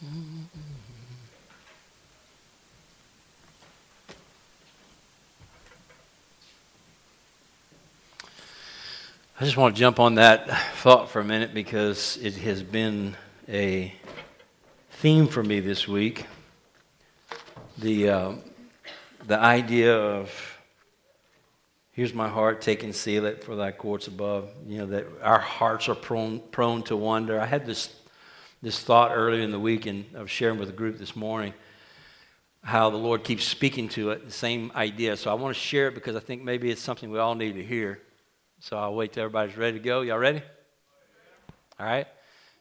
I just want to jump on that thought for a minute because it has been a theme for me this week. The, uh, the idea of here's my heart, take and seal it for thy courts above. You know, that our hearts are prone, prone to wander. I had this, this thought earlier in the week, and I was sharing with the group this morning how the Lord keeps speaking to it, the same idea. So I want to share it because I think maybe it's something we all need to hear. So I'll wait till everybody's ready to go. Y'all ready? All right.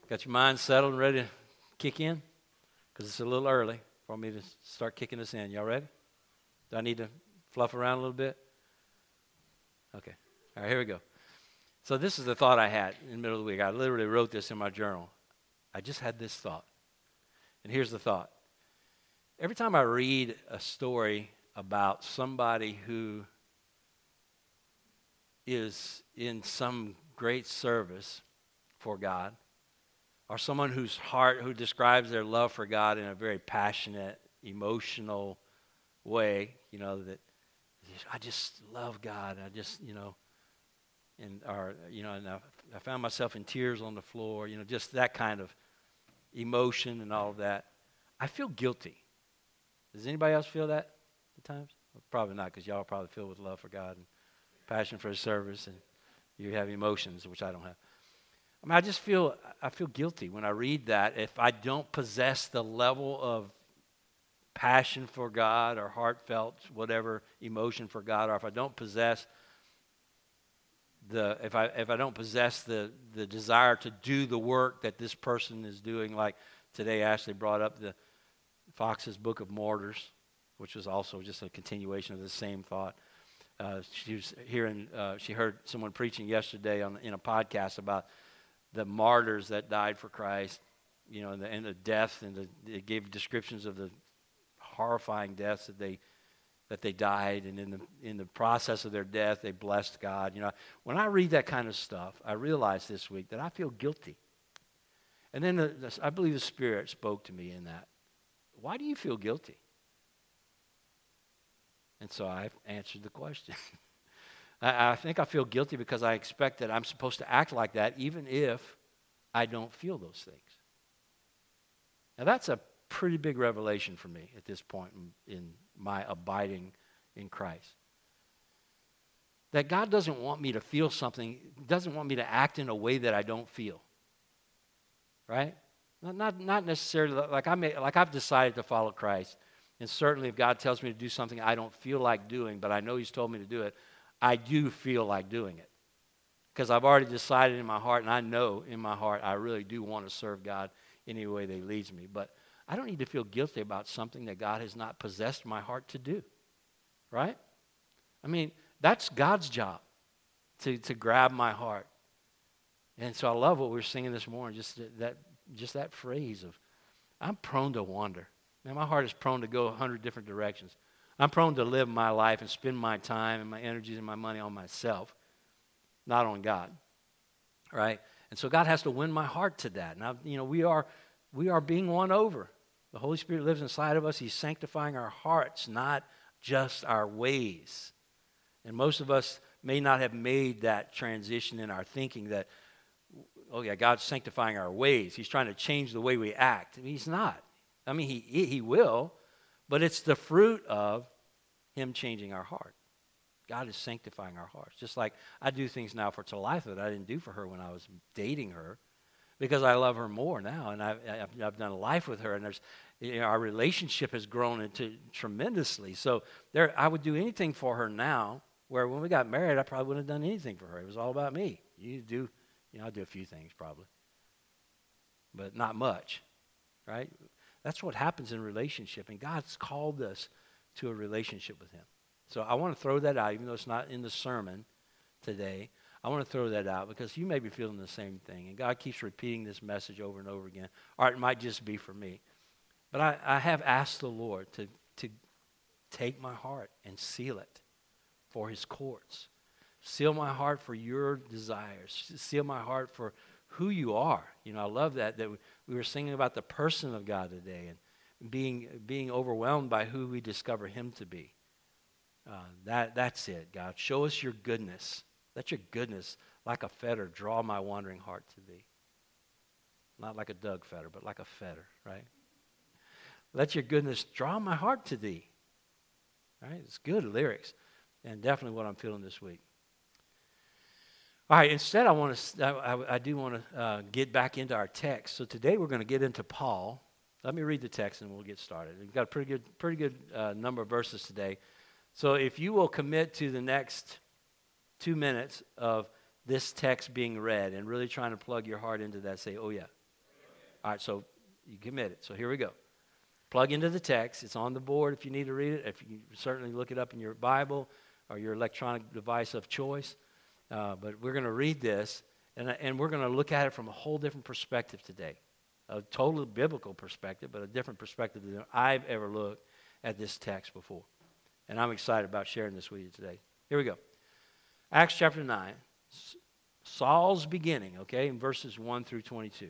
Got your mind settled and ready to kick in? Because it's a little early for me to start kicking us in. Y'all ready? Do I need to fluff around a little bit? Okay. All right, here we go. So this is the thought I had in the middle of the week. I literally wrote this in my journal. I just had this thought. And here's the thought. Every time I read a story about somebody who is in some great service for God, or someone whose heart, who describes their love for God in a very passionate, emotional way, you know, that I just love God. I just, you know, and, or, you know, and I, I found myself in tears on the floor, you know, just that kind of emotion and all of that. I feel guilty. Does anybody else feel that at times? Well, probably not, because y'all are probably filled with love for God and passion for His service, and you have emotions, which I don't have. I mean, I just feel I feel guilty when I read that if I don't possess the level of passion for God or heartfelt whatever emotion for God, or if I don't possess the if I if I don't possess the the desire to do the work that this person is doing, like today Ashley brought up the Foxe's Book of Martyrs, which was also just a continuation of the same thought. Uh, she was hearing, uh, she heard someone preaching yesterday on, in a podcast about the martyrs that died for Christ, you know, and the, and the death, and the, it gave descriptions of the horrifying deaths that they that they died, and in the in the process of their death, they blessed God. You know, when I read that kind of stuff, I realized this week that I feel guilty. And then the, the, I believe the Spirit spoke to me in that. Why do you feel guilty? And so I answered the question. I, I think I feel guilty because I expect that I'm supposed to act like that even if I don't feel those things. Now, that's a pretty big revelation for me at this point in, in my abiding in Christ. That God doesn't want me to feel something, doesn't want me to act in a way that I don't feel. Right? Not, not, necessarily like, I may, like I've decided to follow Christ. And certainly, if God tells me to do something I don't feel like doing, but I know He's told me to do it, I do feel like doing it. Because I've already decided in my heart, and I know in my heart, I really do want to serve God any way that He leads me. But I don't need to feel guilty about something that God has not possessed my heart to do. Right? I mean, that's God's job to, to grab my heart. And so I love what we are singing this morning, just that, just that phrase of, I'm prone to wander. Man, my heart is prone to go a hundred different directions. I'm prone to live my life and spend my time and my energies and my money on myself, not on God. Right? And so God has to win my heart to that. Now, you know, we are we are being won over. The Holy Spirit lives inside of us. He's sanctifying our hearts, not just our ways. And most of us may not have made that transition in our thinking that, oh, yeah, God's sanctifying our ways. He's trying to change the way we act. He's not. I mean, he, he will, but it's the fruit of him changing our heart. God is sanctifying our hearts. Just like I do things now for Talitha that I didn't do for her when I was dating her because I love her more now and I've, I've, I've done a life with her and there's, you know, our relationship has grown into tremendously. So there, I would do anything for her now where when we got married, I probably wouldn't have done anything for her. It was all about me. You do, you know, I'll do a few things probably, but not much, right? That's what happens in relationship. And God's called us to a relationship with Him. So I want to throw that out, even though it's not in the sermon today. I want to throw that out because you may be feeling the same thing. And God keeps repeating this message over and over again. Or it might just be for me. But I, I have asked the Lord to, to take my heart and seal it for His courts. Seal my heart for your desires. Seal my heart for who you are. You know, I love that, that we were singing about the person of God today and being, being overwhelmed by who we discover Him to be. Uh, that, that's it, God. Show us your goodness. Let your goodness, like a fetter, draw my wandering heart to thee. Not like a Doug fetter, but like a fetter, right? Let your goodness draw my heart to thee. Right? It's good lyrics, and definitely what I'm feeling this week. All right, instead, I want to, I, I do want to uh, get back into our text. So today we're going to get into Paul. Let me read the text and we'll get started. We've got a pretty good, pretty good uh, number of verses today. So if you will commit to the next two minutes of this text being read and really trying to plug your heart into that, say, oh, yeah. All right, so you commit it. So here we go. Plug into the text. It's on the board if you need to read it. If you certainly look it up in your Bible or your electronic device of choice. Uh, but we're going to read this, and, and we're going to look at it from a whole different perspective today. A totally biblical perspective, but a different perspective than I've ever looked at this text before. And I'm excited about sharing this with you today. Here we go. Acts chapter 9. Saul's beginning, okay, in verses 1 through 22.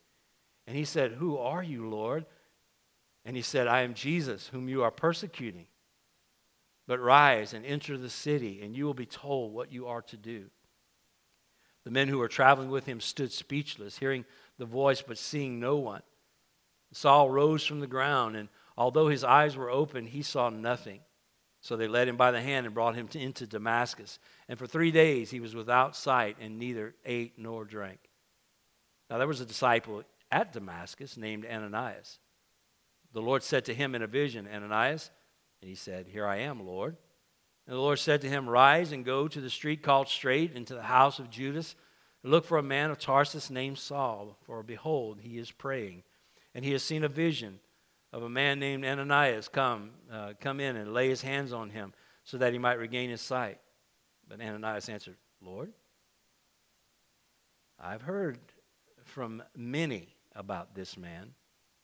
And he said, Who are you, Lord? And he said, I am Jesus, whom you are persecuting. But rise and enter the city, and you will be told what you are to do. The men who were traveling with him stood speechless, hearing the voice but seeing no one. Saul rose from the ground, and although his eyes were open, he saw nothing. So they led him by the hand and brought him to, into Damascus. And for three days he was without sight and neither ate nor drank. Now there was a disciple at Damascus named Ananias. The Lord said to him in a vision, Ananias, and he said, Here I am, Lord. And the Lord said to him, Rise and go to the street called Straight, into the house of Judas, look for a man of Tarsus named Saul, for behold, he is praying. And he has seen a vision of a man named Ananias come, uh, come in and lay his hands on him so that he might regain his sight. But Ananias answered, Lord, I've heard from many about this man,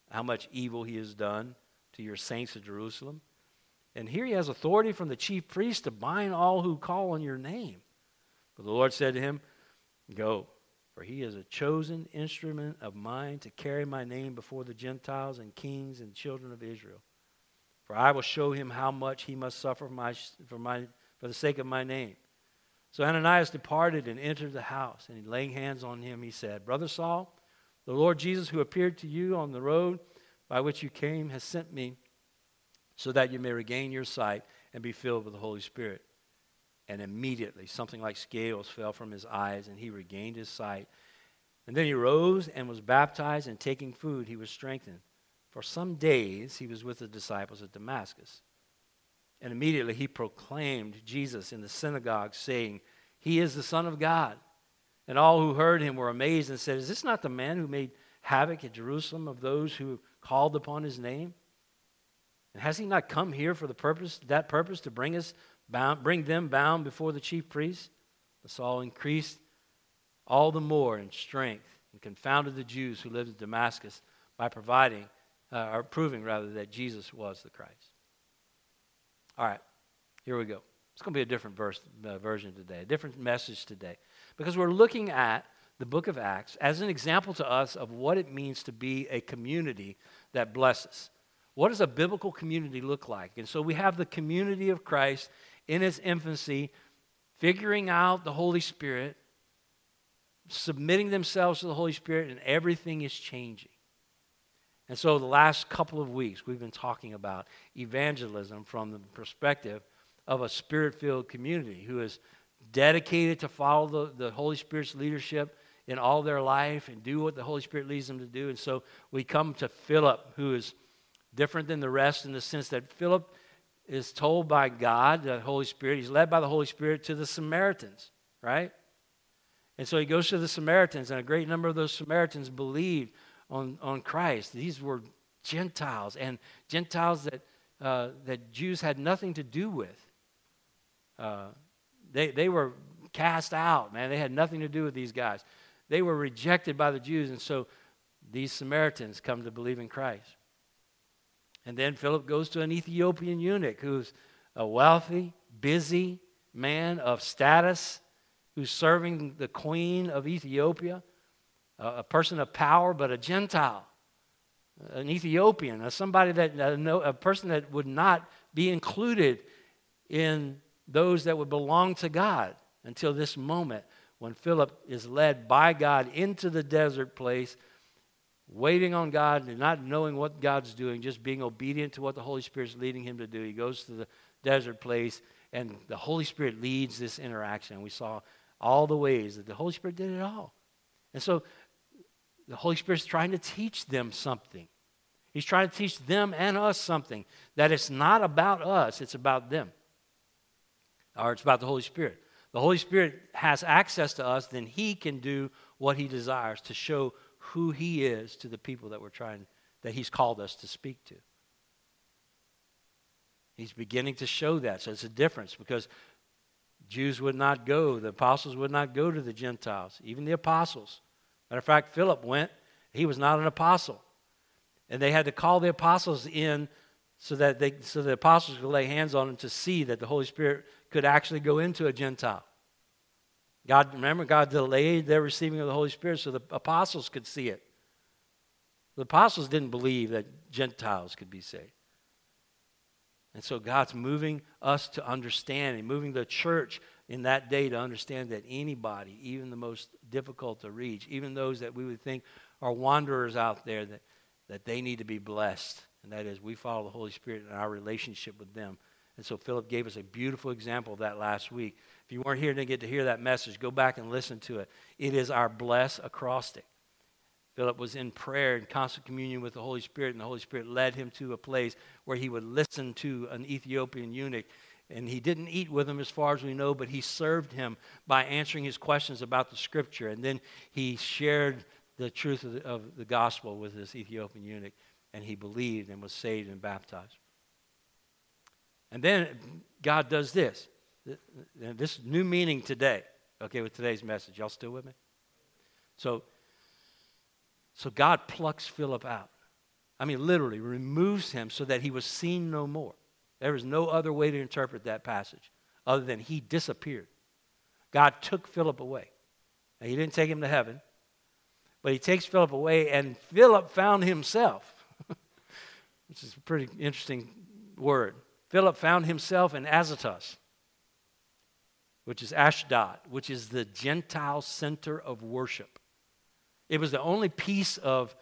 how much evil he has done to your saints of Jerusalem. And here he has authority from the chief priest to bind all who call on your name. But the Lord said to him, Go, for he is a chosen instrument of mine to carry my name before the Gentiles and kings and children of Israel. For I will show him how much he must suffer for, my, for, my, for the sake of my name. So Ananias departed and entered the house, and laying hands on him, he said, Brother Saul, the Lord Jesus, who appeared to you on the road by which you came, has sent me so that you may regain your sight and be filled with the Holy Spirit. And immediately something like scales fell from his eyes, and he regained his sight. And then he rose and was baptized, and taking food, he was strengthened. For some days he was with the disciples at Damascus. And immediately he proclaimed Jesus in the synagogue, saying, He is the Son of God. And all who heard him were amazed and said, Is this not the man who made havoc at Jerusalem of those who called upon his name? And has he not come here for the purpose, that purpose, to bring us bound, bring them bound before the chief priests? But Saul increased all the more in strength and confounded the Jews who lived in Damascus by providing, uh, or proving rather, that Jesus was the Christ. All right, here we go. It's going to be a different verse, uh, version today, a different message today because we're looking at the book of Acts as an example to us of what it means to be a community that blesses. What does a biblical community look like? And so we have the community of Christ in its infancy, figuring out the Holy Spirit, submitting themselves to the Holy Spirit, and everything is changing. And so the last couple of weeks, we've been talking about evangelism from the perspective of a spirit filled community who is dedicated to follow the, the Holy Spirit's leadership in all their life and do what the Holy Spirit leads them to do. And so we come to Philip, who is different than the rest in the sense that Philip is told by God, the Holy Spirit, he's led by the Holy Spirit to the Samaritans, right? And so he goes to the Samaritans, and a great number of those Samaritans believed on, on Christ. These were Gentiles, and Gentiles that, uh, that Jews had nothing to do with. Uh, they, they were cast out, man. They had nothing to do with these guys. They were rejected by the Jews, and so these Samaritans come to believe in Christ. And then Philip goes to an Ethiopian eunuch who's a wealthy, busy man of status who's serving the queen of Ethiopia, a person of power, but a Gentile, an Ethiopian, uh, somebody that a person that would not be included in those that would belong to God until this moment when Philip is led by God into the desert place, waiting on God and not knowing what God's doing, just being obedient to what the Holy Spirit's leading him to do. He goes to the desert place, and the Holy Spirit leads this interaction. We saw all the ways that the Holy Spirit did it all. And so the Holy Spirit's trying to teach them something. He's trying to teach them and us something that it's not about us, it's about them. Or it's about the Holy Spirit. The Holy Spirit has access to us, then He can do what He desires to show who He is to the people that we're trying, that He's called us to speak to. He's beginning to show that. So it's a difference because Jews would not go, the apostles would not go to the Gentiles, even the apostles. Matter of fact, Philip went, he was not an apostle. And they had to call the apostles in so that they so the apostles could lay hands on them to see that the Holy Spirit could actually go into a Gentile. God, remember, God delayed their receiving of the Holy Spirit so the apostles could see it. The apostles didn't believe that Gentiles could be saved. And so God's moving us to understand and moving the church in that day to understand that anybody, even the most difficult to reach, even those that we would think are wanderers out there, that, that they need to be blessed. And that is, we follow the Holy Spirit in our relationship with them. And so Philip gave us a beautiful example of that last week. If you weren't here to get to hear that message, go back and listen to it. It is our bless acrostic. Philip was in prayer and constant communion with the Holy Spirit, and the Holy Spirit led him to a place where he would listen to an Ethiopian eunuch. And he didn't eat with him, as far as we know, but he served him by answering his questions about the scripture. And then he shared the truth of the, of the gospel with this Ethiopian eunuch, and he believed and was saved and baptized. And then God does this. This new meaning today, okay, with today's message. Y'all still with me? So, so God plucks Philip out. I mean, literally removes him so that he was seen no more. There is no other way to interpret that passage other than he disappeared. God took Philip away. Now, he didn't take him to heaven, but he takes Philip away, and Philip found himself, which is a pretty interesting word. Philip found himself in Azotus, which is Ashdod, which is the Gentile center of worship. It was the only piece of,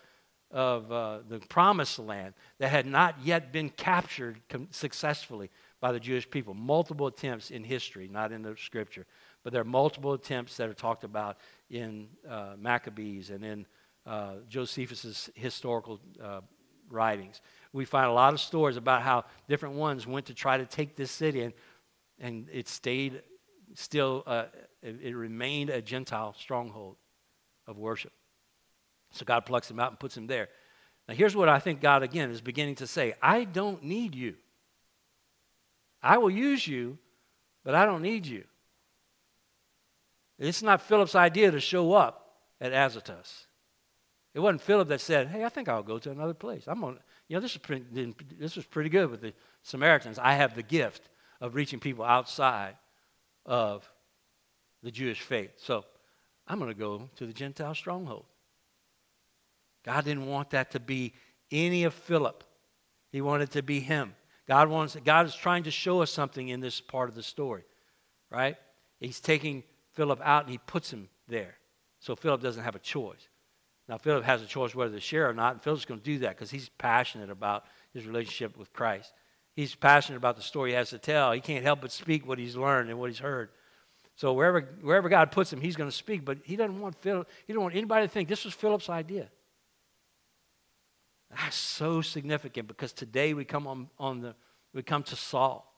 of uh, the promised land that had not yet been captured successfully by the Jewish people. Multiple attempts in history, not in the scripture, but there are multiple attempts that are talked about in uh, Maccabees and in uh, Josephus' historical uh, writings. We find a lot of stories about how different ones went to try to take this city, and, and it stayed still, uh, it, it remained a Gentile stronghold of worship. So God plucks him out and puts him there. Now, here's what I think God, again, is beginning to say I don't need you. I will use you, but I don't need you. It's not Philip's idea to show up at Azotus. It wasn't Philip that said, "Hey, I think I'll go to another place. I'm going to, You know, this is pretty, this was pretty good with the Samaritans. I have the gift of reaching people outside of the Jewish faith. So I'm going to go to the Gentile stronghold. God didn't want that to be any of Philip. He wanted it to be him. God wants God is trying to show us something in this part of the story. Right? He's taking Philip out and he puts him there. So Philip doesn't have a choice. Now Philip has a choice whether to share or not, and Philip's going to do that because he's passionate about his relationship with Christ. He's passionate about the story he has to tell. He can't help but speak what he's learned and what he's heard. So wherever, wherever God puts him, he's going to speak. But he doesn't want Philip, he don't want anybody to think this was Philip's idea. That's so significant because today we come on, on the we come to Saul.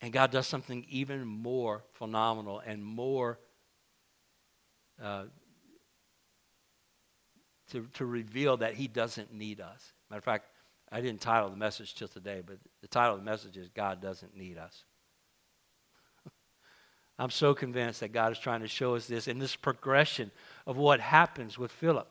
And God does something even more phenomenal and more uh, to, to reveal that he doesn't need us. Matter of fact, I didn't title the message till today, but the title of the message is God Doesn't Need Us. I'm so convinced that God is trying to show us this in this progression of what happens with Philip.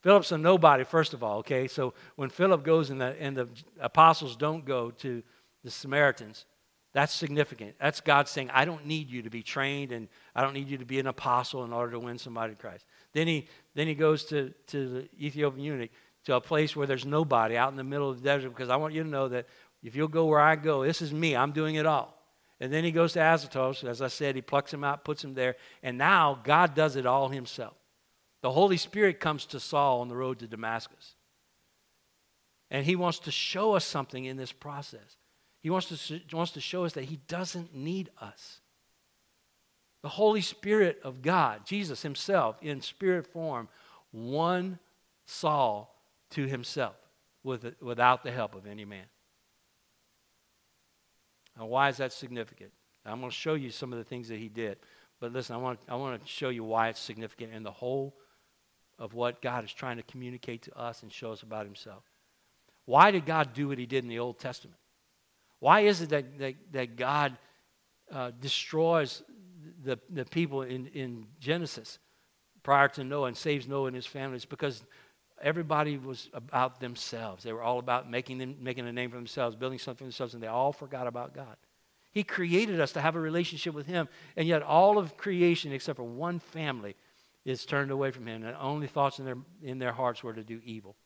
Philip's a nobody, first of all, okay? So when Philip goes and the, and the apostles don't go to the Samaritans, that's significant. That's God saying, I don't need you to be trained and I don't need you to be an apostle in order to win somebody to Christ. Then he, then he goes to, to the Ethiopian eunuch, to a place where there's nobody out in the middle of the desert because I want you to know that if you'll go where I go, this is me. I'm doing it all. And then he goes to Azotus. As I said, he plucks him out, puts him there. And now God does it all himself. The Holy Spirit comes to Saul on the road to Damascus. And he wants to show us something in this process. He wants to, wants to show us that he doesn't need us. The Holy Spirit of God, Jesus himself in spirit form, won Saul to himself with, without the help of any man. Now, why is that significant? I'm going to show you some of the things that he did. But listen, I want, I want to show you why it's significant in the whole of what God is trying to communicate to us and show us about himself. Why did God do what he did in the Old Testament? Why is it that, that, that God uh, destroys the, the people in, in Genesis prior to Noah and saves Noah and his family? It's because everybody was about themselves. They were all about making, them, making a name for themselves, building something for themselves, and they all forgot about God. He created us to have a relationship with Him, and yet all of creation, except for one family, is turned away from Him. And only thoughts in their, in their hearts were to do evil.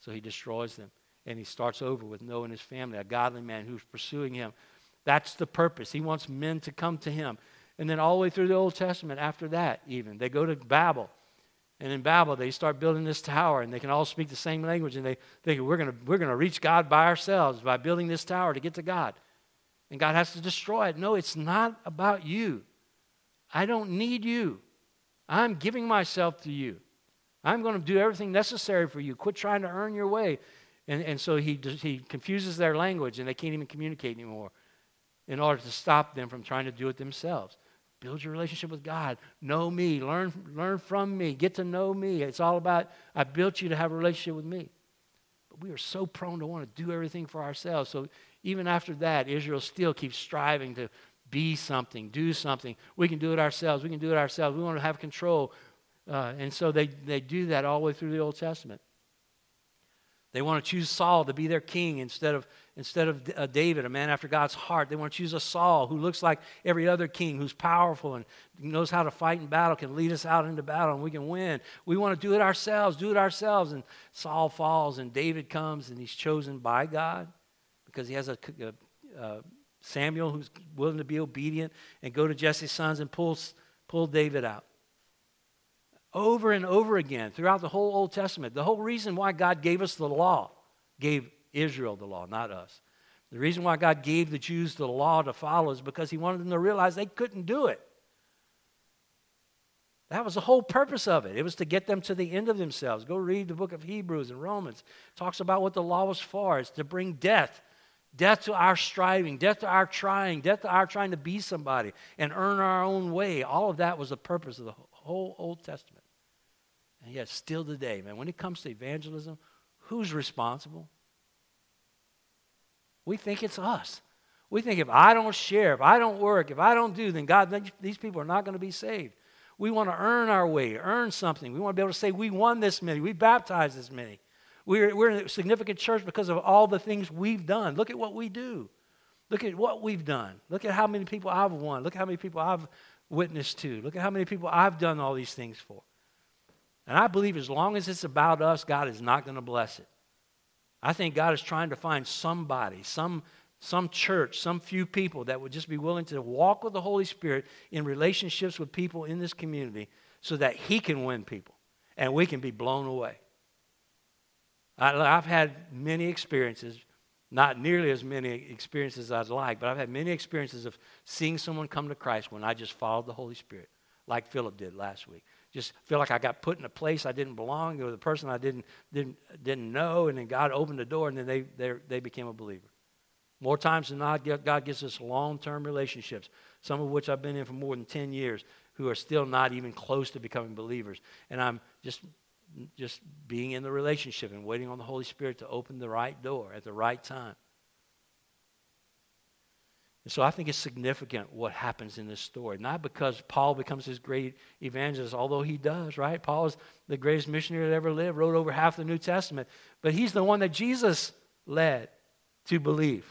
So He destroys them. And He starts over with Noah and his family, a godly man who's pursuing Him. That's the purpose. He wants men to come to Him. And then all the way through the Old Testament, after that, even, they go to Babel and in Babel, they start building this tower, and they can all speak the same language, and they think we're going we're going to reach God by ourselves by building this tower to get to God. And God has to destroy it. No, it's not about you. I don't need you. I'm giving myself to you. I'm going to do everything necessary for you. Quit trying to earn your way. And, and so he, he confuses their language, and they can't even communicate anymore in order to stop them from trying to do it themselves. Build your relationship with God. Know me. Learn, learn from me. Get to know me. It's all about, I built you to have a relationship with me. But we are so prone to want to do everything for ourselves. So even after that, Israel still keeps striving to be something, do something. We can do it ourselves. We can do it ourselves. We want to have control. Uh, and so they, they do that all the way through the Old Testament. They want to choose Saul to be their king instead of, instead of uh, David, a man after God's heart. They want to choose a Saul who looks like every other king, who's powerful and knows how to fight in battle, can lead us out into battle, and we can win. We want to do it ourselves, do it ourselves. And Saul falls, and David comes, and he's chosen by God because he has a, a, a Samuel who's willing to be obedient and go to Jesse's sons and pull, pull David out over and over again throughout the whole Old Testament. The whole reason why God gave us the law, gave Israel the law, not us. The reason why God gave the Jews the law to follow is because He wanted them to realize they couldn't do it. That was the whole purpose of it. It was to get them to the end of themselves. Go read the book of Hebrews and Romans. It talks about what the law was for. It's to bring death. Death to our striving, death to our trying, death to our trying to be somebody and earn our own way. All of that was the purpose of the whole Old Testament. And yet, still today, man, when it comes to evangelism, who's responsible? We think it's us. We think if I don't share, if I don't work, if I don't do, then God, these people are not going to be saved. We want to earn our way, earn something. We want to be able to say, we won this many, we baptized this many. We're, we're a significant church because of all the things we've done. Look at what we do. Look at what we've done. Look at how many people I've won. Look at how many people I've witnessed to. Look at how many people I've done all these things for. And I believe as long as it's about us, God is not going to bless it. I think God is trying to find somebody, some, some church, some few people that would just be willing to walk with the Holy Spirit in relationships with people in this community so that He can win people and we can be blown away. I, I've had many experiences, not nearly as many experiences as I'd like, but I've had many experiences of seeing someone come to Christ when I just followed the Holy Spirit, like Philip did last week just feel like I got put in a place I didn't belong with a person I didn't, didn't, didn't know, and then God opened the door, and then they, they, they became a believer. More times than not, God gives us long term relationships, some of which I've been in for more than 10 years, who are still not even close to becoming believers. And I'm just just being in the relationship and waiting on the Holy Spirit to open the right door at the right time. And so I think it's significant what happens in this story. Not because Paul becomes this great evangelist, although he does, right? Paul is the greatest missionary that ever lived, wrote over half the New Testament. But he's the one that Jesus led to believe.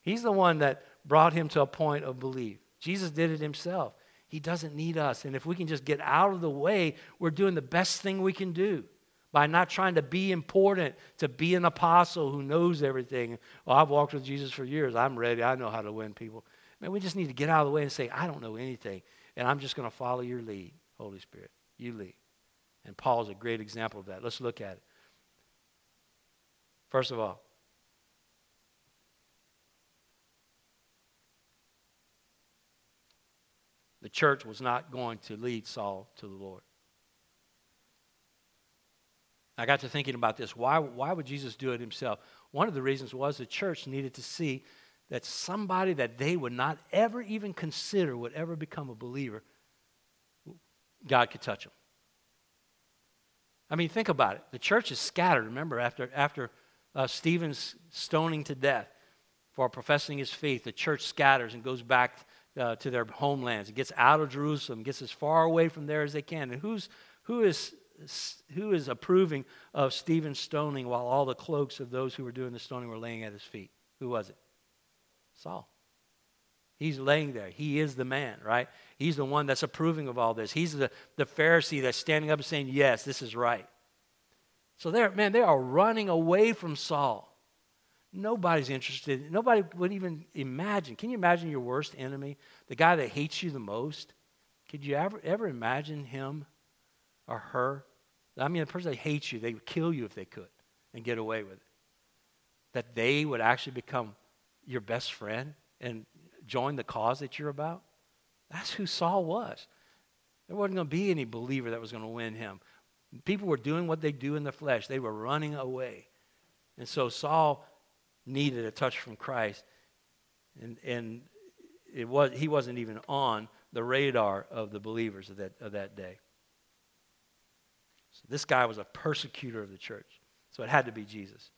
He's the one that brought him to a point of belief. Jesus did it himself. He doesn't need us. And if we can just get out of the way, we're doing the best thing we can do by not trying to be important, to be an apostle who knows everything. Well, I've walked with Jesus for years. I'm ready. I know how to win people. Man, we just need to get out of the way and say, I don't know anything. And I'm just going to follow your lead, Holy Spirit. You lead. And Paul's a great example of that. Let's look at it. First of all, the church was not going to lead Saul to the Lord. I got to thinking about this. Why, why would Jesus do it himself? One of the reasons was the church needed to see that somebody that they would not ever even consider would ever become a believer, God could touch them. I mean, think about it. The church is scattered. Remember, after, after uh, Stephen's stoning to death for professing his faith, the church scatters and goes back uh, to their homelands. It gets out of Jerusalem, gets as far away from there as they can. And who's, who is who is approving of Stephen's stoning while all the cloaks of those who were doing the stoning were laying at his feet? Who was it? Saul. He's laying there. He is the man, right? He's the one that's approving of all this. He's the, the Pharisee that's standing up and saying, Yes, this is right. So they're, man, they are running away from Saul. Nobody's interested. Nobody would even imagine. Can you imagine your worst enemy? The guy that hates you the most? Could you ever, ever imagine him or her. I mean, the person that hates you, they would kill you if they could and get away with it. That they would actually become your best friend and join the cause that you're about. That's who Saul was. There wasn't going to be any believer that was going to win him. People were doing what they do in the flesh, they were running away. And so Saul needed a touch from Christ. And, and it was, he wasn't even on the radar of the believers of that, of that day. So this guy was a persecutor of the church. So it had to be Jesus.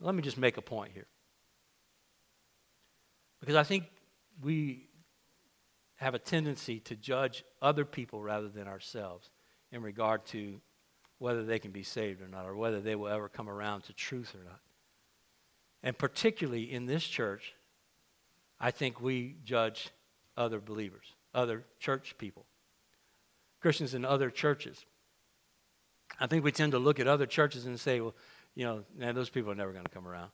Let me just make a point here. Because I think we have a tendency to judge other people rather than ourselves in regard to whether they can be saved or not, or whether they will ever come around to truth or not. And particularly in this church, I think we judge other believers, other church people, Christians in other churches. I think we tend to look at other churches and say, well, you know, man, those people are never going to come around.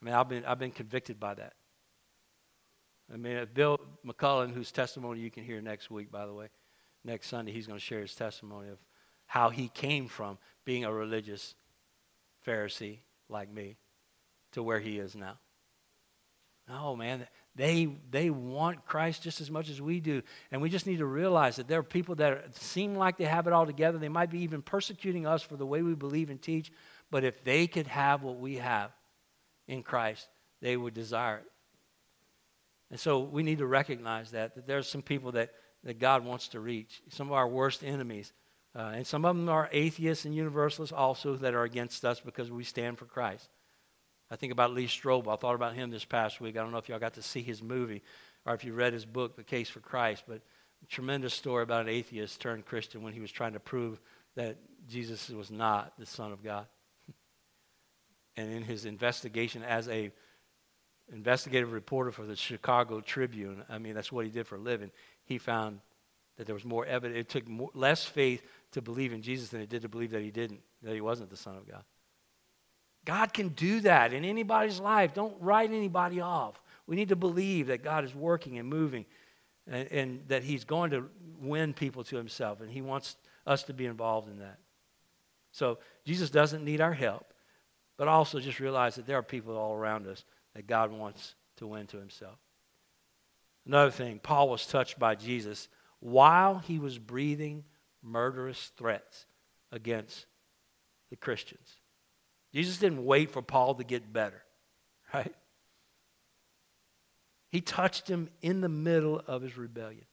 I mean, I've been, I've been convicted by that. I mean, Bill McCullen, whose testimony you can hear next week, by the way, next Sunday, he's going to share his testimony of how he came from being a religious Pharisee like me to where he is now. Oh, man, they, they want Christ just as much as we do. And we just need to realize that there are people that seem like they have it all together. They might be even persecuting us for the way we believe and teach. But if they could have what we have in Christ, they would desire it. And so we need to recognize that, that there's some people that, that God wants to reach, some of our worst enemies. Uh, and some of them are atheists and universalists also that are against us because we stand for Christ. I think about Lee Strobel. I thought about him this past week. I don't know if y'all got to see his movie or if you read his book, The Case for Christ, but tremendous story about an atheist turned Christian when he was trying to prove that Jesus was not the Son of God. and in his investigation as a investigative reporter for the Chicago Tribune, I mean, that's what he did for a living, he found that there was more evidence. It took more, less faith to believe in Jesus than it did to believe that he didn't, that he wasn't the Son of God. God can do that in anybody's life. Don't write anybody off. We need to believe that God is working and moving and, and, that He's going to win people to Himself, and He wants us to be involved in that. So Jesus doesn't need our help, but also just realize that there are people all around us that God wants to win to Himself. Another thing, Paul was touched by Jesus while he was breathing murderous threats against the Christians. Jesus didn't wait for Paul to get better, right? He touched him in the middle of his rebellion.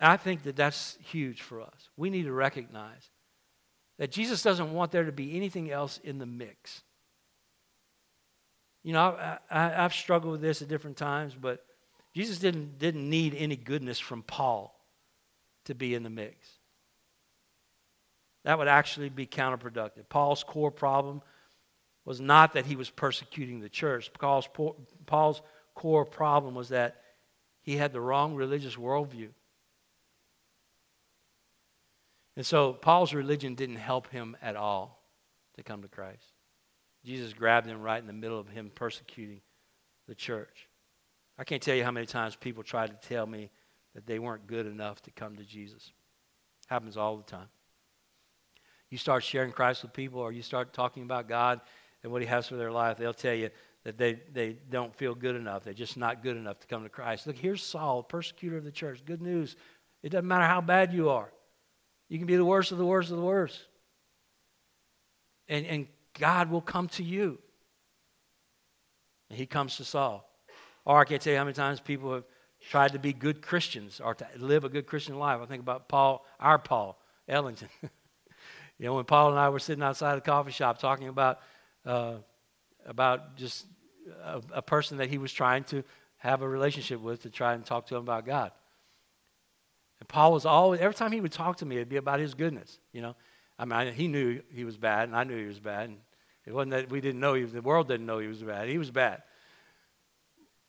I think that that's huge for us. We need to recognize that Jesus doesn't want there to be anything else in the mix. You know, I, have struggled with this at different times, but Jesus didn't, didn't need any goodness from Paul to be in the mix. That would actually be counterproductive. Paul's core problem was not that he was persecuting the church. Paul's, Paul's core problem was that he had the wrong religious worldview. And so Paul's religion didn't help him at all to come to Christ. Jesus grabbed him right in the middle of him persecuting the church. I can't tell you how many times people tried to tell me that they weren't good enough to come to Jesus. Happens all the time. You start sharing Christ with people or you start talking about God and what he has for their life, they'll tell you that they, they don't feel good enough. They're just not good enough to come to Christ. Look, here's Saul, persecutor of the church. Good news. It doesn't matter how bad you are. You can be the worst of the worst of the worst. And, and God will come to you. And he comes to Saul. Or I can't tell you how many times people have tried to be good Christians or to live a good Christian life. I think about Paul, our Paul Ellington. you know, when Paul and I were sitting outside a coffee shop talking about, uh, about just a, a person that he was trying to have a relationship with to try and talk to him about God. And Paul was always, every time he would talk to me, it'd be about his goodness, you know. I mean, he knew he was bad, and I knew he was bad. And it wasn't that we didn't know he the world didn't know he was bad. He was bad.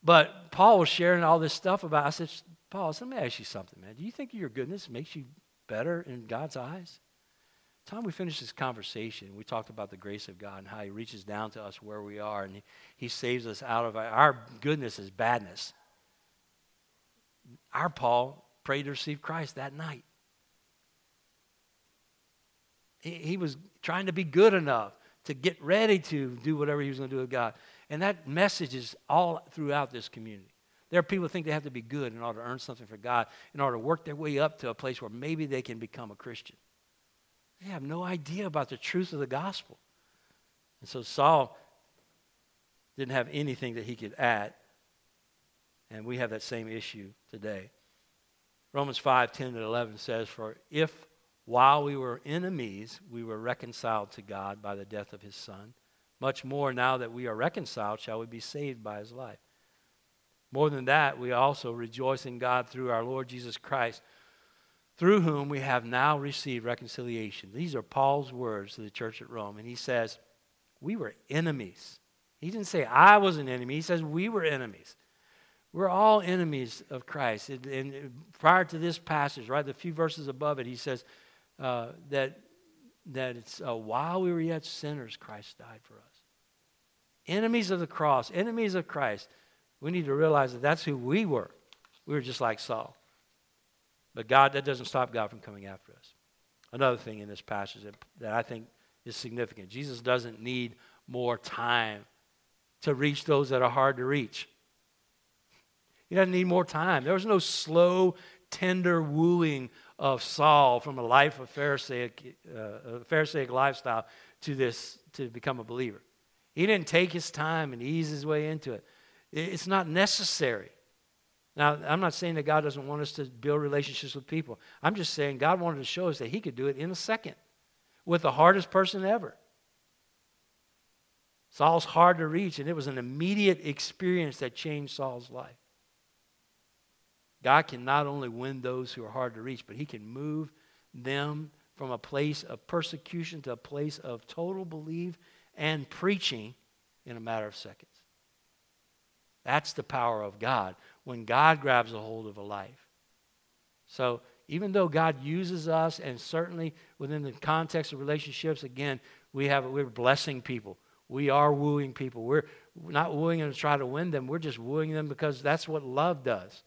But Paul was sharing all this stuff about, I said, Paul, let me ask you something, man. Do you think your goodness makes you better in God's eyes? Time we finished this conversation, we talked about the grace of God and how He reaches down to us where we are and He, he saves us out of our, our goodness is badness. Our Paul prayed to receive Christ that night. He, he was trying to be good enough to get ready to do whatever he was going to do with God. And that message is all throughout this community. There are people who think they have to be good in order to earn something for God, in order to work their way up to a place where maybe they can become a Christian. They have no idea about the truth of the gospel. And so Saul didn't have anything that he could add. And we have that same issue today. Romans 5 10 and 11 says, For if while we were enemies, we were reconciled to God by the death of his Son, much more now that we are reconciled, shall we be saved by his life. More than that, we also rejoice in God through our Lord Jesus Christ, through whom we have now received reconciliation. These are Paul's words to the church at Rome. And he says, We were enemies. He didn't say, I was an enemy. He says, We were enemies. We're all enemies of Christ. And prior to this passage, right, the few verses above it, he says uh, that, that it's uh, while we were yet sinners, Christ died for us. Enemies of the cross, enemies of Christ. We need to realize that that's who we were. We were just like Saul. But God, that doesn't stop God from coming after us. Another thing in this passage that, that I think is significant Jesus doesn't need more time to reach those that are hard to reach. He doesn't need more time. There was no slow, tender wooing of Saul from a life of Pharisaic, uh, Pharisaic lifestyle to this to become a believer. He didn't take his time and ease his way into it. It's not necessary. Now, I'm not saying that God doesn't want us to build relationships with people. I'm just saying God wanted to show us that He could do it in a second with the hardest person ever. Saul's hard to reach, and it was an immediate experience that changed Saul's life. God can not only win those who are hard to reach, but He can move them from a place of persecution to a place of total belief and preaching in a matter of seconds. That's the power of God when God grabs a hold of a life. So, even though God uses us, and certainly within the context of relationships, again, we have we're blessing people. We are wooing people. We're not wooing them to try to win them. We're just wooing them because that's what love does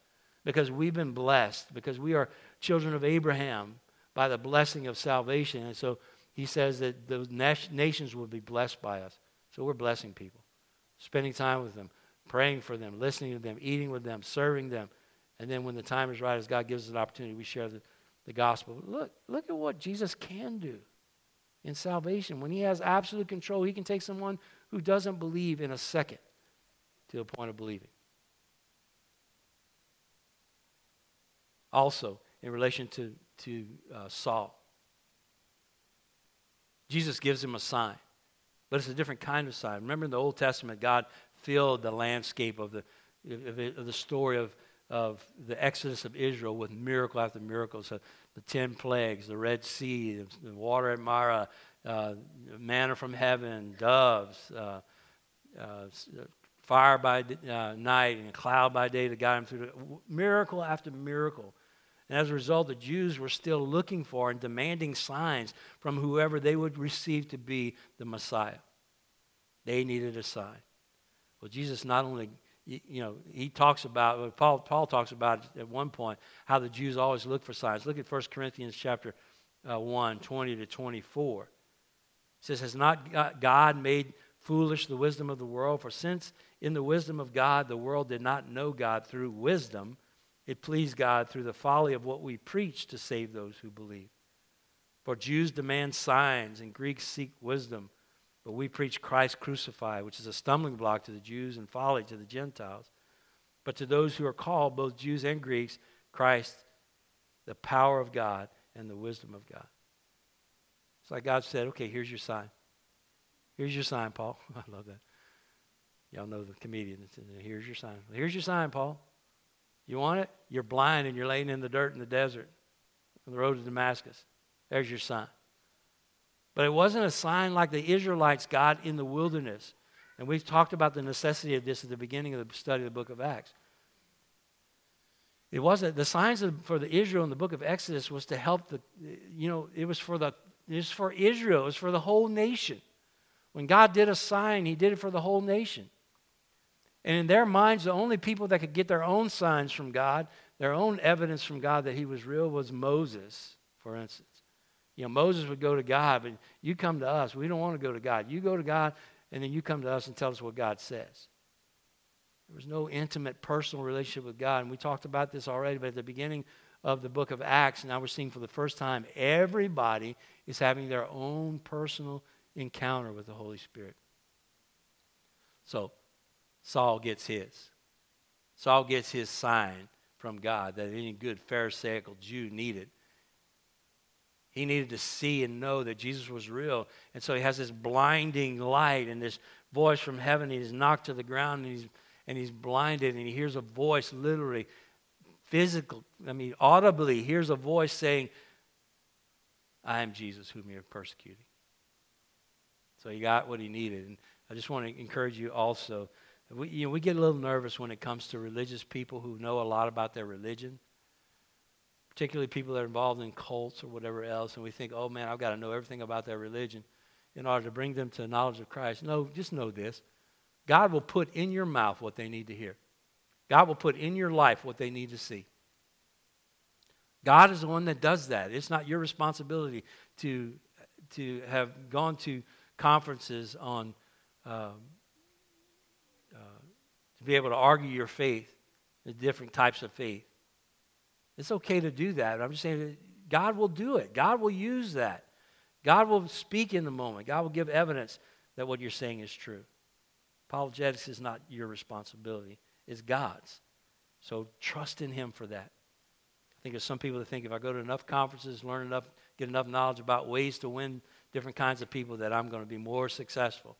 because we've been blessed, because we are children of Abraham by the blessing of salvation. And so he says that the nations will be blessed by us. So we're blessing people, spending time with them, praying for them, listening to them, eating with them, serving them. And then when the time is right, as God gives us an opportunity, we share the, the gospel. Look, look at what Jesus can do in salvation. When he has absolute control, he can take someone who doesn't believe in a second to the point of believing. Also, in relation to, to uh, Saul. Jesus gives him a sign, but it's a different kind of sign. Remember in the Old Testament, God filled the landscape of the, of the story of, of the exodus of Israel with miracle after miracle. So the ten plagues, the Red Sea, the water at Marah, uh, manna from heaven, doves, uh, uh, fire by uh, night and cloud by day to guide them through the, miracle after miracle. And as a result, the Jews were still looking for and demanding signs from whoever they would receive to be the Messiah. They needed a sign. Well, Jesus not only, you know, he talks about, Paul, Paul talks about at one point how the Jews always look for signs. Look at 1 Corinthians chapter uh, 1, 20 to 24. It says, Has not God made foolish the wisdom of the world? For since in the wisdom of God the world did not know God through wisdom, it pleased God through the folly of what we preach to save those who believe. For Jews demand signs and Greeks seek wisdom, but we preach Christ crucified, which is a stumbling block to the Jews and folly to the Gentiles. But to those who are called, both Jews and Greeks, Christ, the power of God and the wisdom of God. It's like God said, okay, here's your sign. Here's your sign, Paul. I love that. Y'all know the comedian. Here's your sign. Here's your sign, Paul. You want it? You're blind and you're laying in the dirt in the desert on the road to Damascus. There's your sign. But it wasn't a sign like the Israelites got in the wilderness. And we've talked about the necessity of this at the beginning of the study of the book of Acts. It wasn't the signs of, for the Israel in the book of Exodus was to help the, you know, it was for the, it was for Israel, it was for the whole nation. When God did a sign, He did it for the whole nation. And in their minds, the only people that could get their own signs from God, their own evidence from God that he was real, was Moses, for instance. You know, Moses would go to God, but you come to us. We don't want to go to God. You go to God, and then you come to us and tell us what God says. There was no intimate personal relationship with God. And we talked about this already, but at the beginning of the book of Acts, now we're seeing for the first time, everybody is having their own personal encounter with the Holy Spirit. So, Saul gets his. Saul gets his sign from God that any good Pharisaical Jew needed. He needed to see and know that Jesus was real. And so he has this blinding light and this voice from heaven. He's knocked to the ground and he's, and he's blinded and he hears a voice literally, physical, I mean, audibly hears a voice saying, I am Jesus whom you're persecuting. So he got what he needed. And I just want to encourage you also we, you know, we get a little nervous when it comes to religious people who know a lot about their religion, particularly people that are involved in cults or whatever else, and we think, oh man, I've got to know everything about their religion in order to bring them to the knowledge of Christ. No, just know this God will put in your mouth what they need to hear, God will put in your life what they need to see. God is the one that does that. It's not your responsibility to, to have gone to conferences on. Um, to be able to argue your faith, the different types of faith. It's okay to do that. I'm just saying God will do it. God will use that. God will speak in the moment. God will give evidence that what you're saying is true. Apologetics is not your responsibility, it's God's. So trust in Him for that. I think there's some people that think if I go to enough conferences, learn enough, get enough knowledge about ways to win different kinds of people, that I'm going to be more successful.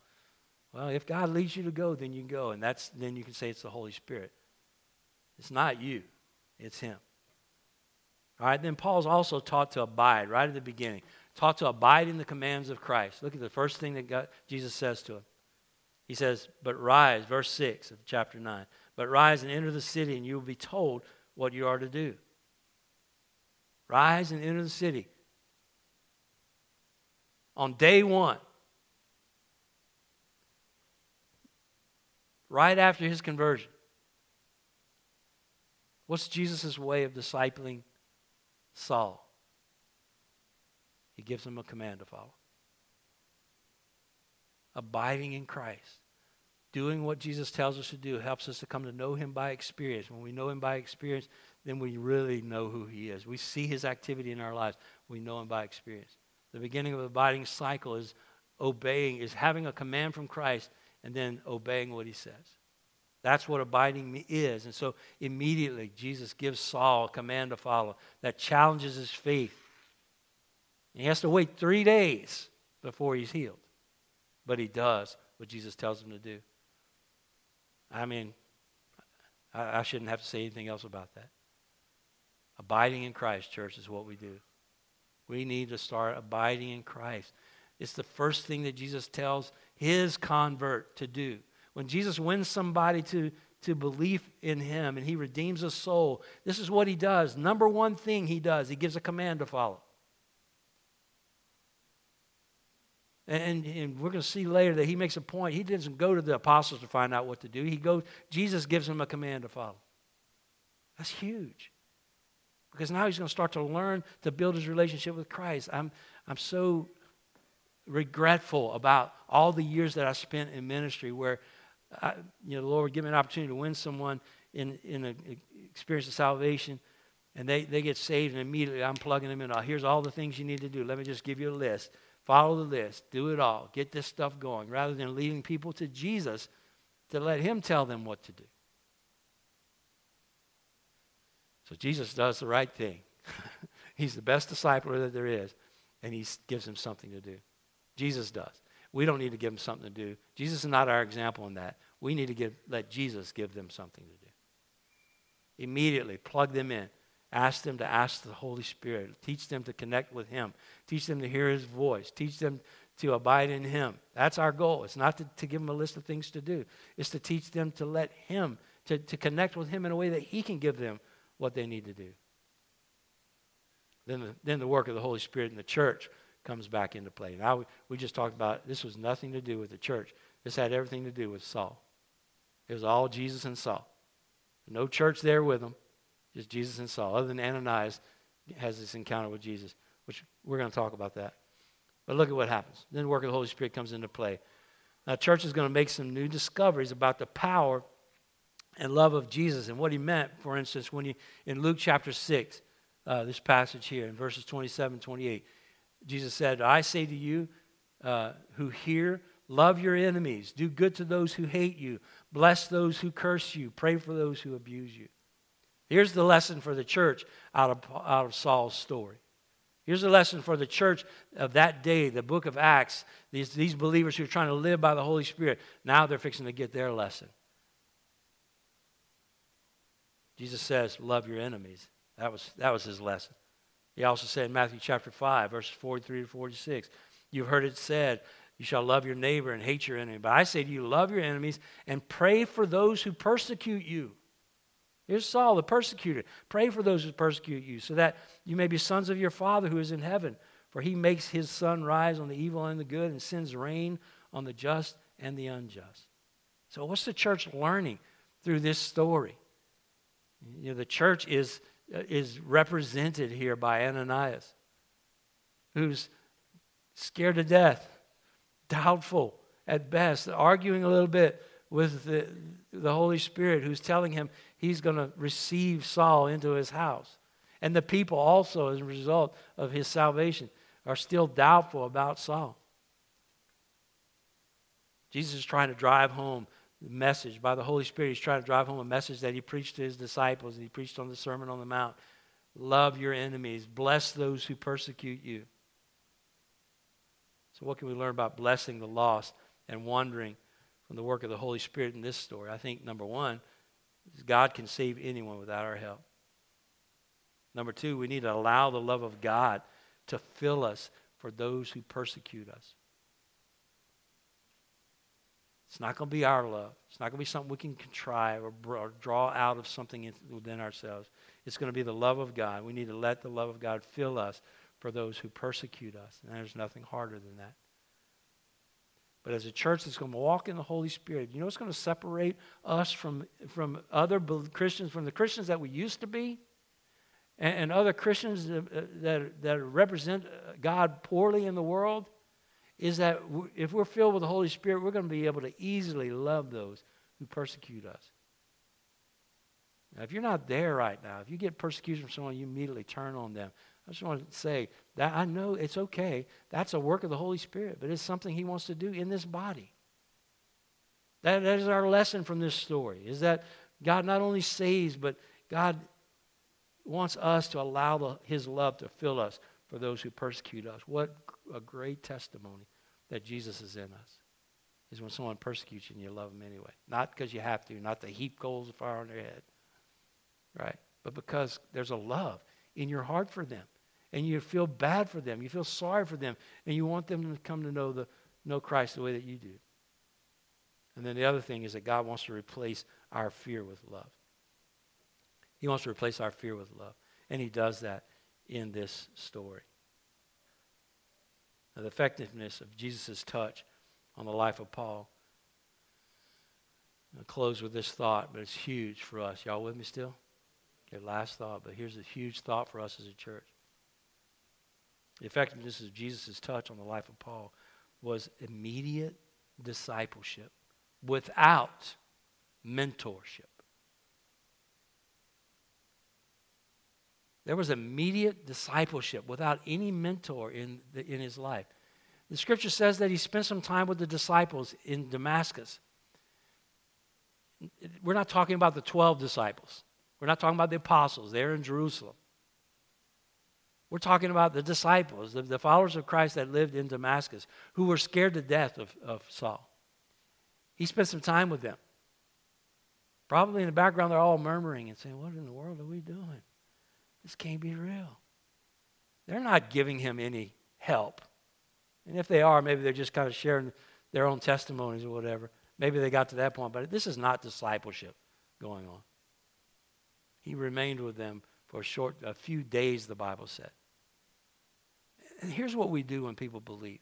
Well, if God leads you to go, then you go. And that's then you can say it's the Holy Spirit. It's not you, it's Him. All right, then Paul's also taught to abide right at the beginning. Taught to abide in the commands of Christ. Look at the first thing that God, Jesus says to him. He says, But rise, verse 6 of chapter 9. But rise and enter the city, and you will be told what you are to do. Rise and enter the city. On day one, right after his conversion. What's Jesus' way of discipling Saul? He gives him a command to follow. Abiding in Christ. Doing what Jesus tells us to do helps us to come to know him by experience. When we know him by experience, then we really know who he is. We see his activity in our lives. We know him by experience. The beginning of the abiding cycle is obeying, is having a command from Christ and then obeying what he says. That's what abiding is. And so immediately, Jesus gives Saul a command to follow that challenges his faith. He has to wait three days before he's healed. But he does what Jesus tells him to do. I mean, I, I shouldn't have to say anything else about that. Abiding in Christ, church, is what we do. We need to start abiding in Christ. It's the first thing that Jesus tells his convert to do. When Jesus wins somebody to, to belief in him and he redeems a soul, this is what he does. Number one thing he does, he gives a command to follow. And, and, we're going to see later that he makes a point. He doesn't go to the apostles to find out what to do. He goes, Jesus gives him a command to follow. That's huge. Because now he's going to start to learn to build his relationship with Christ. I'm, I'm so regretful about all the years that I spent in ministry where, I, you know, the Lord give me an opportunity to win someone in, in an experience of salvation, and they, they get saved, and immediately I'm plugging them in. Oh, here's all the things you need to do. Let me just give you a list. Follow the list. Do it all. Get this stuff going rather than leading people to Jesus to let Him tell them what to do. So Jesus does the right thing. He's the best discipler that there is, and He gives them something to do. Jesus does. We don't need to give them something to do. Jesus is not our example in that. We need to give, let Jesus give them something to do. Immediately plug them in. Ask them to ask the Holy Spirit. Teach them to connect with Him. Teach them to hear His voice. Teach them to abide in Him. That's our goal. It's not to, to give them a list of things to do, it's to teach them to let Him, to, to connect with Him in a way that He can give them what they need to do. Then the, then the work of the Holy Spirit in the church comes back into play. Now, we, just talked about this was nothing to do with the church, this had everything to do with Saul. It was all Jesus and Saul. No church there with them. Just Jesus and Saul. Other than Ananias has this encounter with Jesus, which we're going to talk about that. But look at what happens. Then the work of the Holy Spirit comes into play. Now, church is going to make some new discoveries about the power and love of Jesus and what he meant, for instance, when he, in Luke chapter 6, uh, this passage here in verses 27 28, Jesus said, I say to you uh, who hear, love your enemies, do good to those who hate you, bless those who curse you, pray for those who abuse you. Here's the lesson for the church out of, out of Saul's story. Here's a lesson for the church of that day, the book of Acts. These, these believers who are trying to live by the Holy Spirit, now they're fixing to get their lesson. Jesus says, Love your enemies. That was, that was his lesson. He also said in Matthew chapter 5, verses 43 to 46, You've heard it said, You shall love your neighbor and hate your enemy. But I say to you, love your enemies and pray for those who persecute you. Here's Saul, the persecutor. Pray for those who persecute you, so that you may be sons of your Father who is in heaven. For he makes his sun rise on the evil and the good, and sends rain on the just and the unjust. So, what's the church learning through this story? You know, the church is, is represented here by Ananias, who's scared to death, doubtful at best, arguing a little bit with the, the Holy Spirit, who's telling him he's going to receive Saul into his house. And the people also, as a result of his salvation, are still doubtful about Saul. Jesus is trying to drive home message by the Holy Spirit. He's trying to drive home a message that he preached to his disciples and he preached on the Sermon on the Mount. Love your enemies, bless those who persecute you. So, what can we learn about blessing the lost and wandering from the work of the Holy Spirit in this story? I think number one, God can save anyone without our help. Number two, we need to allow the love of God to fill us for those who persecute us. It's not going to be our love. It's not going to be something we can contrive or, or draw out of something within ourselves. It's going to be the love of God. We need to let the love of God fill us for those who persecute us. And there's nothing harder than that. But as a church that's going to walk in the Holy Spirit, you know what's going to separate us from, from other Christians, from the Christians that we used to be, and, other Christians that, uh, that, that represent uh, God poorly in the world? Is that if we're filled with the Holy Spirit, we're going to be able to easily love those who persecute us. Now, if you're not there right now, if you get persecution from someone, you immediately turn on them. I just want to say that I know it's okay. That's a work of the Holy Spirit, but it's something He wants to do in this body. That, that is our lesson from this story, is that God not only saves, but God wants us to allow the, his love to fill us for those who persecute us. What a great testimony that Jesus is in us. Is when someone persecutes you and you love them anyway. Not because you have to, not to heap coals of fire on their head. Right? But because there's a love in your heart for them. And you feel bad for them. You feel sorry for them. And you want them to come to know the know Christ the way that you do. And then the other thing is that God wants to replace our fear with love. He wants to replace our fear with love. And he does that in this story. The effectiveness of Jesus' touch on the life of Paul. I'll close with this thought, but it's huge for us. Y'all with me still? Okay, last thought, but here's a huge thought for us as a church. The effectiveness of Jesus' touch on the life of Paul was immediate discipleship without mentorship. There was immediate discipleship without any mentor in, the, in his life. The scripture says that he spent some time with the disciples in Damascus. We're not talking about the 12 disciples, we're not talking about the apostles. They're in Jerusalem. We're talking about the disciples, the, the followers of Christ that lived in Damascus, who were scared to death of, of Saul. He spent some time with them. Probably in the background, they're all murmuring and saying, What in the world are we doing? This can't be real. They're not giving him any help. And if they are, maybe they're just kind of sharing their own testimonies or whatever. Maybe they got to that point, but this is not discipleship going on. He remained with them for a short, a few days, the Bible said. And here's what we do when people believe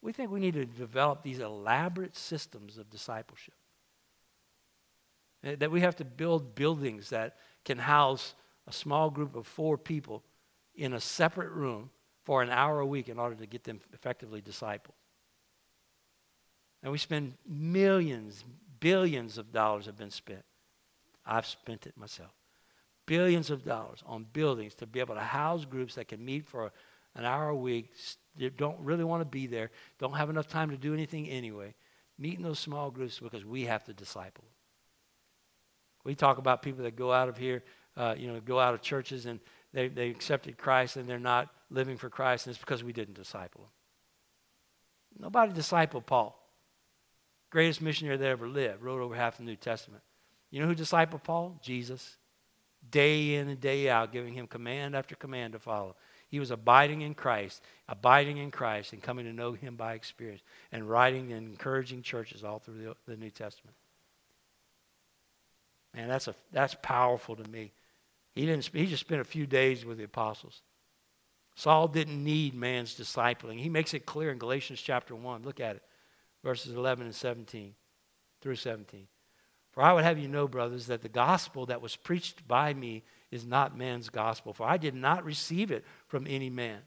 we think we need to develop these elaborate systems of discipleship. Eh, that we have to build buildings that can house a small group of four people in a separate room for an hour a week in order to get them effectively discipled. And we spend millions, billions of dollars have been spent. I've spent it myself. Billions of dollars on buildings to be able to house groups that can meet for an hour a week, don't really want to be there, don't have enough time to do anything anyway. Meet in those small groups because we have to disciple. We talk about people that go out of here uh, you know, go out of churches and they, they accepted Christ and they're not living for Christ, and it's because we didn't disciple them. Nobody discipled Paul. Greatest missionary that ever lived, wrote over half the New Testament. You know who discipled Paul? Jesus. Day in and day out, giving him command after command to follow. He was abiding in Christ, abiding in Christ, and coming to know him by experience, and writing and encouraging churches all through the, the New Testament. Man, that's, a, that's powerful to me. He, didn't, he just spent a few days with the apostles. Saul didn't need man's discipling. He makes it clear in Galatians chapter 1. Look at it, verses 11 and 17 through 17. For I would have you know, brothers, that the gospel that was preached by me is not man's gospel. For I did not receive it from any man,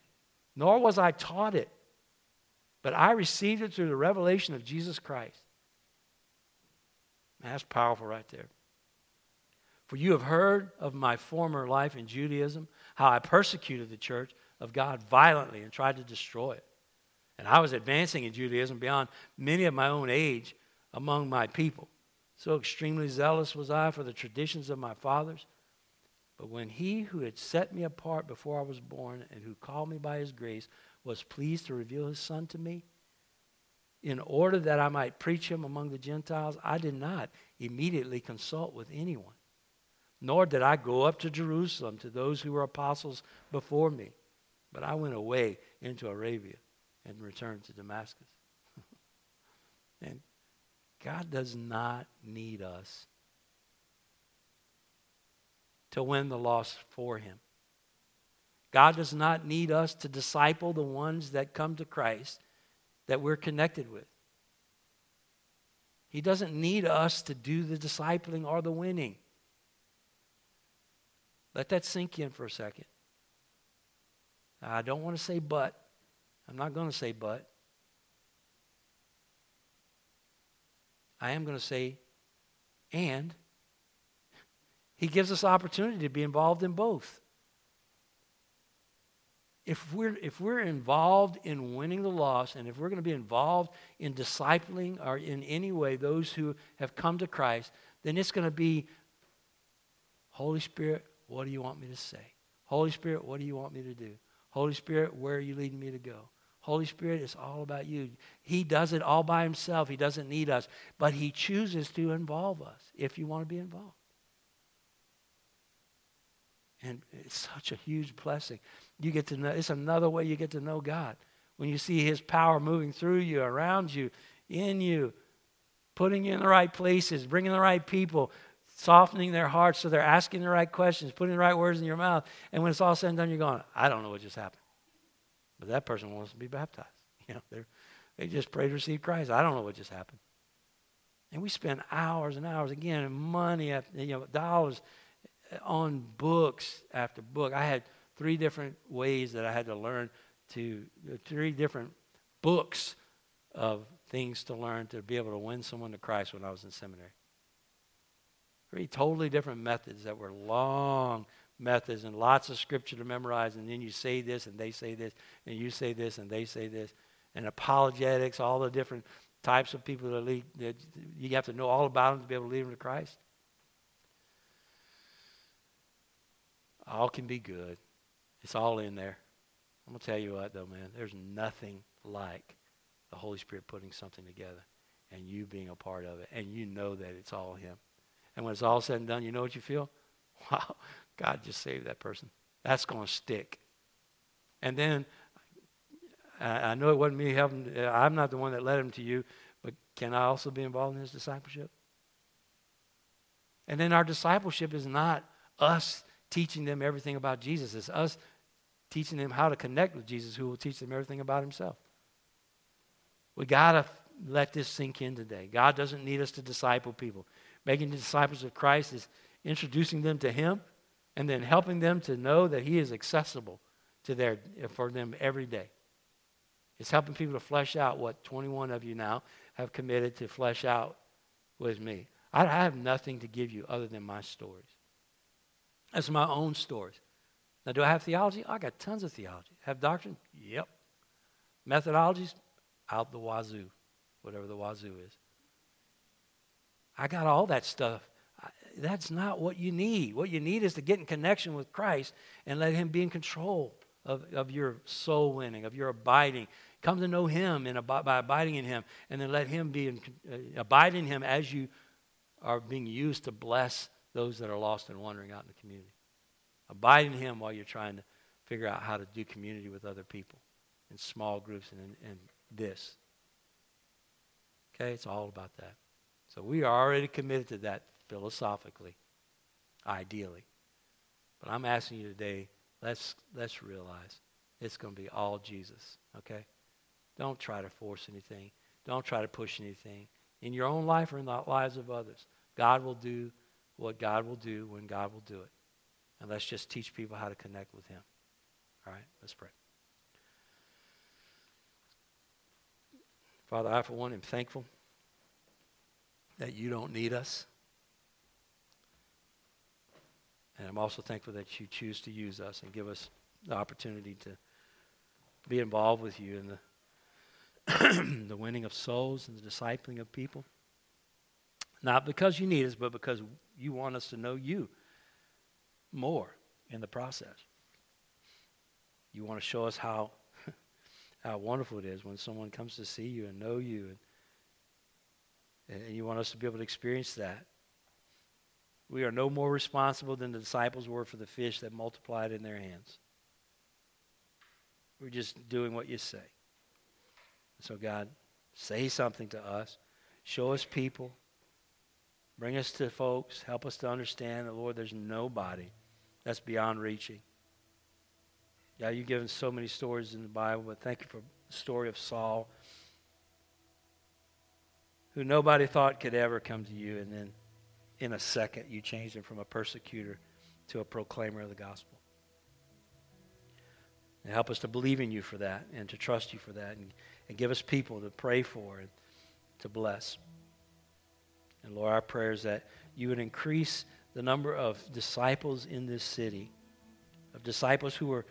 nor was I taught it, but I received it through the revelation of Jesus Christ. Man, that's powerful right there. For you have heard of my former life in Judaism, how I persecuted the church of God violently and tried to destroy it. And I was advancing in Judaism beyond many of my own age among my people. So extremely zealous was I for the traditions of my fathers. But when he who had set me apart before I was born and who called me by his grace was pleased to reveal his son to me, in order that I might preach him among the Gentiles, I did not immediately consult with anyone nor did I go up to Jerusalem to those who were apostles before me. But I went away into Arabia and returned to Damascus. and God does not need us to win the lost for Him. God does not need us to disciple the ones that come to Christ that we're connected with. He doesn't need us to do the discipling or the winning. Let that sink in for a second. I don't want to say but. I'm not going to say but. I am going to say and. He gives us opportunity to be involved in both. if we're, if we're involved in winning the lost and if we're going to be involved in discipling or in any way those who have come to Christ, then it's going to be Holy Spirit, what do you want me to say? Holy Spirit, what do you want me to do? Holy Spirit, where are you leading me to go? Holy Spirit, it's all about you. He does it all by himself. He doesn't need us, but he chooses to involve us if you want to be involved. And it's such a huge blessing. You get to know, it's another way you get to know God. When you see His power moving through you, around you, in you, putting you in the right places, bringing the right people, softening their hearts so they're asking the right questions, putting the right words in your mouth. And when it's all said and done, you're going, I don't know what just happened. But that person wants to be baptized. You know, they just prayed to receive Christ. I don't know what just happened. And we spend hours and hours, again, money, you know, dollars on books after book. I had three different ways that I had to learn to, three different books of things to learn to be able to win someone to Christ when I was in seminary. Three totally different methods that were long methods and lots of scripture to memorize, and then you say this and they say this, and you say this and they say this, and apologetics, all the different types of people that lead. That you have to know all about them to be able to lead them to Christ. All can be good. It's all in there. I'm going to tell you what, though, man, there's nothing like the Holy Spirit putting something together and you being a part of it, and you know that it's all Him. And when it's all said and done, you know what you feel? Wow, God just saved that person. That's going to stick. And then I know it wasn't me helping. Uh, I'm not the one that led him to you, but can I also be involved in his discipleship? And then our discipleship is not us teaching them everything about Jesus. It's us teaching them how to connect with Jesus, who will teach them everything about himself. We got to let this sink in today. God doesn't need us to disciple people. Making disciples of Christ is introducing them to him and then helping them to know that he is accessible to their, for them every day. It's helping people to flesh out what 21 of you now have committed to flesh out with me. I have nothing to give you other than my stories. That's my own stories. Now, do I have theology? I got tons of theology. Have doctrine? Yep. Methodologies? Out the wazoo, whatever the wazoo is. I got all that stuff. That's not what you need. What you need is to get in connection with Christ and let Him be in control of, of your soul winning, of your abiding. Come to know Him and by abiding in Him, and then let Him be in, uh, abide in Him as you are being used to bless those that are lost and wandering out in the community. Abide in Him while you're trying to figure out how to do community with other people in small groups and, in, and this. Okay, it's all about that. So we are already committed to that philosophically, ideally. But I'm asking you today, let's let's realize it's going to be all Jesus, okay? Don't try to force anything. Don't try to push anything in your own life or in the lives of others. God will do what God will do when God will do it. And let's just teach people how to connect with Him. All right, let's pray. Father, I, for one, am thankful that you don't need us. And I'm also thankful that you choose to use us and give us the opportunity to be involved with you in the, the winning of souls and the discipling of people. Not because you need us, but because you want us to know you more in the process. You want to show us how, how wonderful it is when someone comes to see you and know you. And, and you want us to be able to experience that. We are no more responsible than the disciples were for the fish that multiplied in their hands. We're just doing what you say. So, God, say something to us. Show us people. Bring us to folks. Help us to understand that, Lord, there's nobody that's beyond reaching. Yeah, you've given so many stories in the Bible, but thank you for the story of Saul, who nobody thought could ever come to you, and then in a second you changed him from a persecutor to a proclaimer of the gospel. And help us to believe in you for that and to trust you for that, and, and give us people to pray for and to bless. And Lord, our prayer is that you would increase the number of disciples in this city, of disciples who are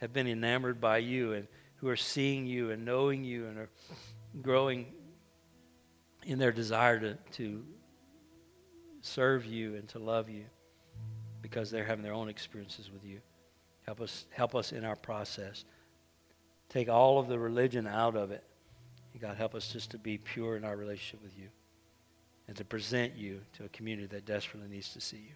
have been enamored by you and who are seeing you and knowing you and are growing in their desire to, to serve you and to love you because they're having their own experiences with you. Help us, help us in our process. Take all of the religion out of it. And God, help us just to be pure in our relationship with you and to present you to a community that desperately needs to see you.